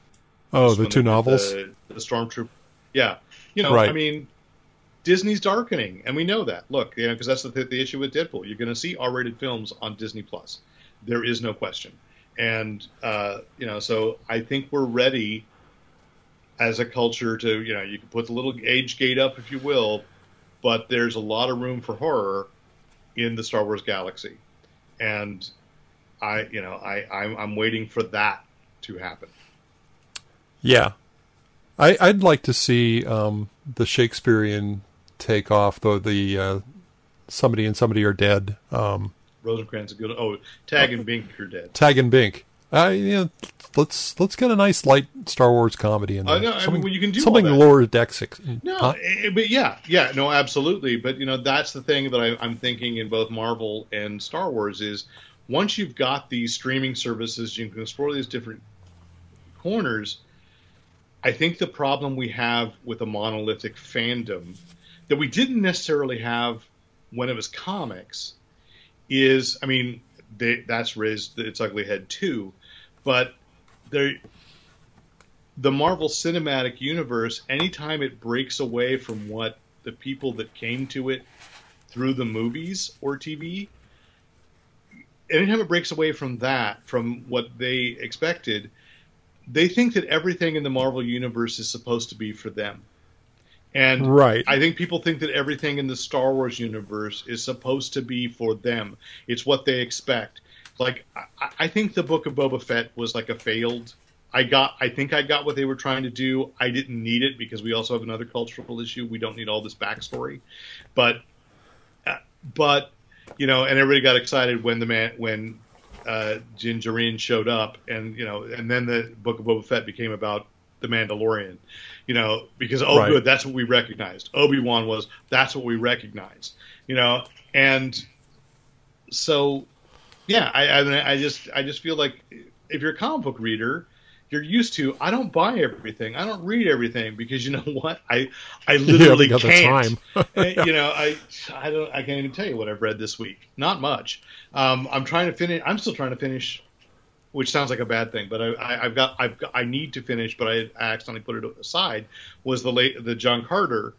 Oh, the two novels, the, the Stormtrooper. Yeah, you know, right. I mean, Disney's darkening, and we know that. Look, you know, because that's the, the issue with Deadpool. You're going to see R-rated films on Disney Plus. There is no question, and uh, you know, so I think we're ready as a culture to you know you can put the little age gate up if you will, but there's a lot of room for horror in the Star Wars galaxy, and I you know I I'm, I'm waiting for that to happen. Yeah, I I'd like to see um, the Shakespearean take off though the uh, somebody and somebody are dead. Um, Rosencrantz is good. Oh, Tag and Bink are dead. Tag and Bink. Uh, yeah, let's let's get a nice light Star Wars comedy in there. I know, I mean, something well, you can do something lower Dexic. No, Huh? eh, but yeah, yeah, no, absolutely. But you know, that's the thing that I, I'm thinking in both Marvel and Star Wars is once you've got these streaming services, you can explore these different corners. I think the problem we have with a monolithic fandom that we didn't necessarily have when it was comics is, I mean, they, that's raised its ugly head too, but there the Marvel Cinematic Universe, anytime it breaks away from what the people that came to it through the movies or TV, anytime it breaks away from that, from what they expected, they think that everything in the Marvel Universe is supposed to be for them. And Right. I think people think that everything in the Star Wars universe is supposed to be for them. It's what they expect. Like I, I think the Book of Boba Fett was like a failed. I got. I think I got what they were trying to do. I didn't need it because we also have another cultural issue. We don't need all this backstory, but, uh, but, you know, and everybody got excited when the man when uh, Din showed up, and you know, and then the Book of Boba Fett became about the Mandalorian, you know, because oh, Right. good, that's what we recognized. Obi Wan was that's what we recognized, you know, and so yeah, I, I, mean, I just I just feel like if you're a comic book reader, you're used to I don't buy everything, I don't read everything because you know what I I literally got the can't. time. You know I I don't I can't even tell you what I've read this week. Not much. Um, I'm trying to finish. I'm still trying to finish, which sounds like a bad thing, but I, I, I've got I've got, I need to finish, but I, I accidentally put it aside. Was the late the John Carter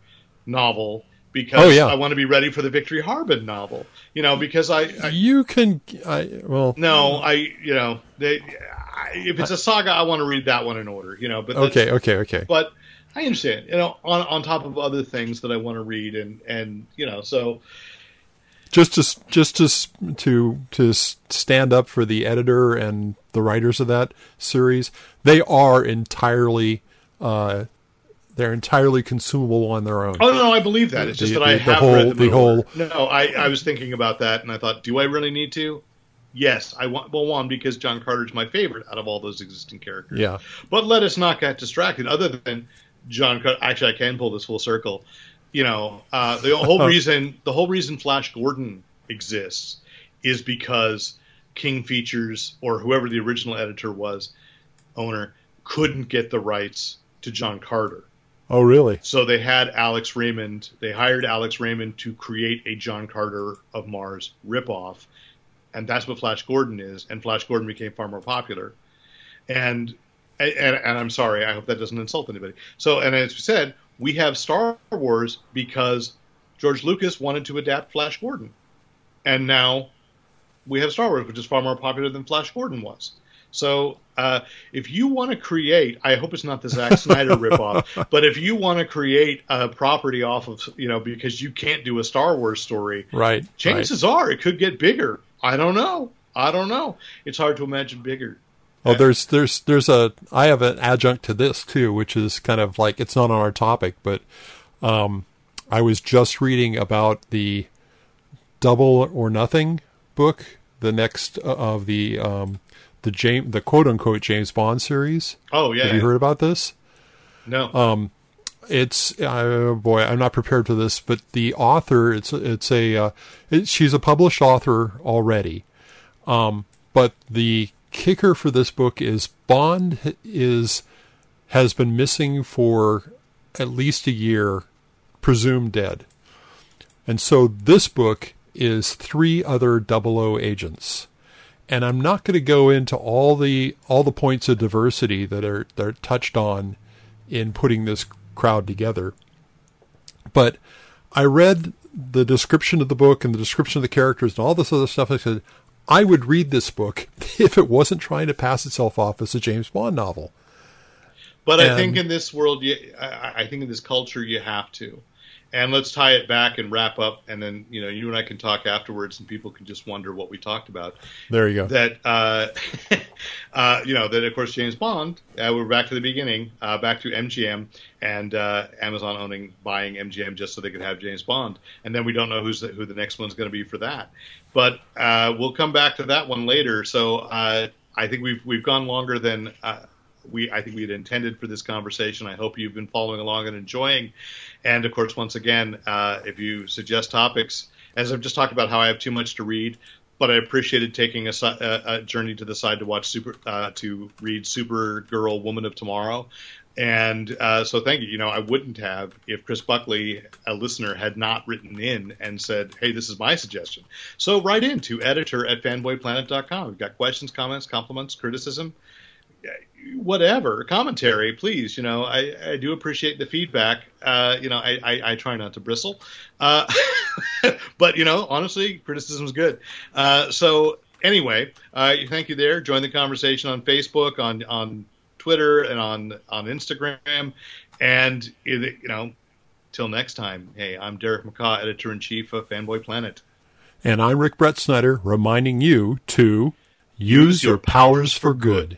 novel because Oh, yeah. I want to be ready for the Victory Harben novel. You know because I, I you can. I, well, no, I you know they I, if it's a saga, I want to read that one in order. You know, but okay, okay, okay. but I understand. You know, on on top of other things that I want to read and and you know, so just to just to to to stand up for the editor and the writers of that series, they are entirely uh, they're entirely consumable on their own. oh no, I believe that. It's just The- that I the- the have whole- read the whole- No, I I was thinking about that and I thought, do I really need to? Yes, I want. Well, one because John Carter's my favorite out of all those existing characters. Yeah, But let us not get distracted. Other than John, Carter, actually, I can pull this full circle. You know, uh, the whole reason the whole reason Flash Gordon exists is because King Features or whoever the original editor was, owner, couldn't get the rights to John Carter. Oh, really? So they had Alex Raymond. They hired Alex Raymond to create a John Carter of Mars ripoff, and that's what Flash Gordon is. And Flash Gordon became far more popular. And and, and I'm sorry, I hope that doesn't insult anybody. So, and as we said, we have Star Wars because George Lucas wanted to adapt Flash Gordon, and now we have Star Wars, which is far more popular than Flash Gordon was. So, uh, if you want to create, I hope it's not the Zack Snyder ripoff, but if you want to create a property off of, you know, because you can't do a Star Wars story, Right. right. chances are it could get bigger. I don't know. I don't know. It's hard to imagine bigger. Oh, there's there's there's a I have an adjunct to this too, which is kind of like it's not on our topic, but um, I was just reading about the Double or Nothing book, the next uh, of the um, the James the quote unquote James Bond series. Oh yeah. Have you heard about this? No. Um, It's uh, boy, I'm not prepared for this, but the author it's it's a uh, it, she's a published author already, um, but the kicker for this book is Bond is has been missing for at least a year, presumed dead, and so this book is three other double O agents. And I'm not going to go into all the all the points of diversity that are that are touched on in putting this crowd together. But I read the description of the book and the description of the characters and all this other stuff. I said, I would read this book if it wasn't trying to pass itself off as a James Bond novel. But I think in this world, you, I, I think in this culture, you have to. And let's tie it back and wrap up, and then you know you and I can talk afterwards, and people can just wonder what we talked about. There you go. That uh, uh, you know that of course James Bond. Uh, we're back to the beginning, uh, back to MGM and uh, Amazon owning buying MGM just so they could have James Bond, and then we don't know who's the, who the next one's going to be for that. But uh, we'll come back to that one later. So uh, I think we've we've gone longer than. We, I think we had intended for this conversation. I hope you've been following along and enjoying. And of course, once again, if you suggest topics, as I've just talked about how I have too much to read, but I appreciated taking a, a, a, journey to the side to watch super uh, to read Supergirl, Woman of Tomorrow, and uh, so thank you. You know, I wouldn't have if Chris Buckley, a listener, had not written in and said, "Hey, this is my suggestion." So write in to editor at fanboyplanet.com. We've got questions, comments, compliments, criticism whatever commentary, please. You know, I, I do appreciate the feedback. Uh, you know, I, I, I, try not to bristle, uh, but you know, honestly, criticism is good. Uh, so anyway, uh, thank you there. Join the conversation on Facebook, on on Twitter, and on on Instagram. And you know, till next time. Hey, I'm Derek McCaw, editor in chief of Fanboy Planet. And I'm Rick Brett Snyder, reminding you to use your powers for good.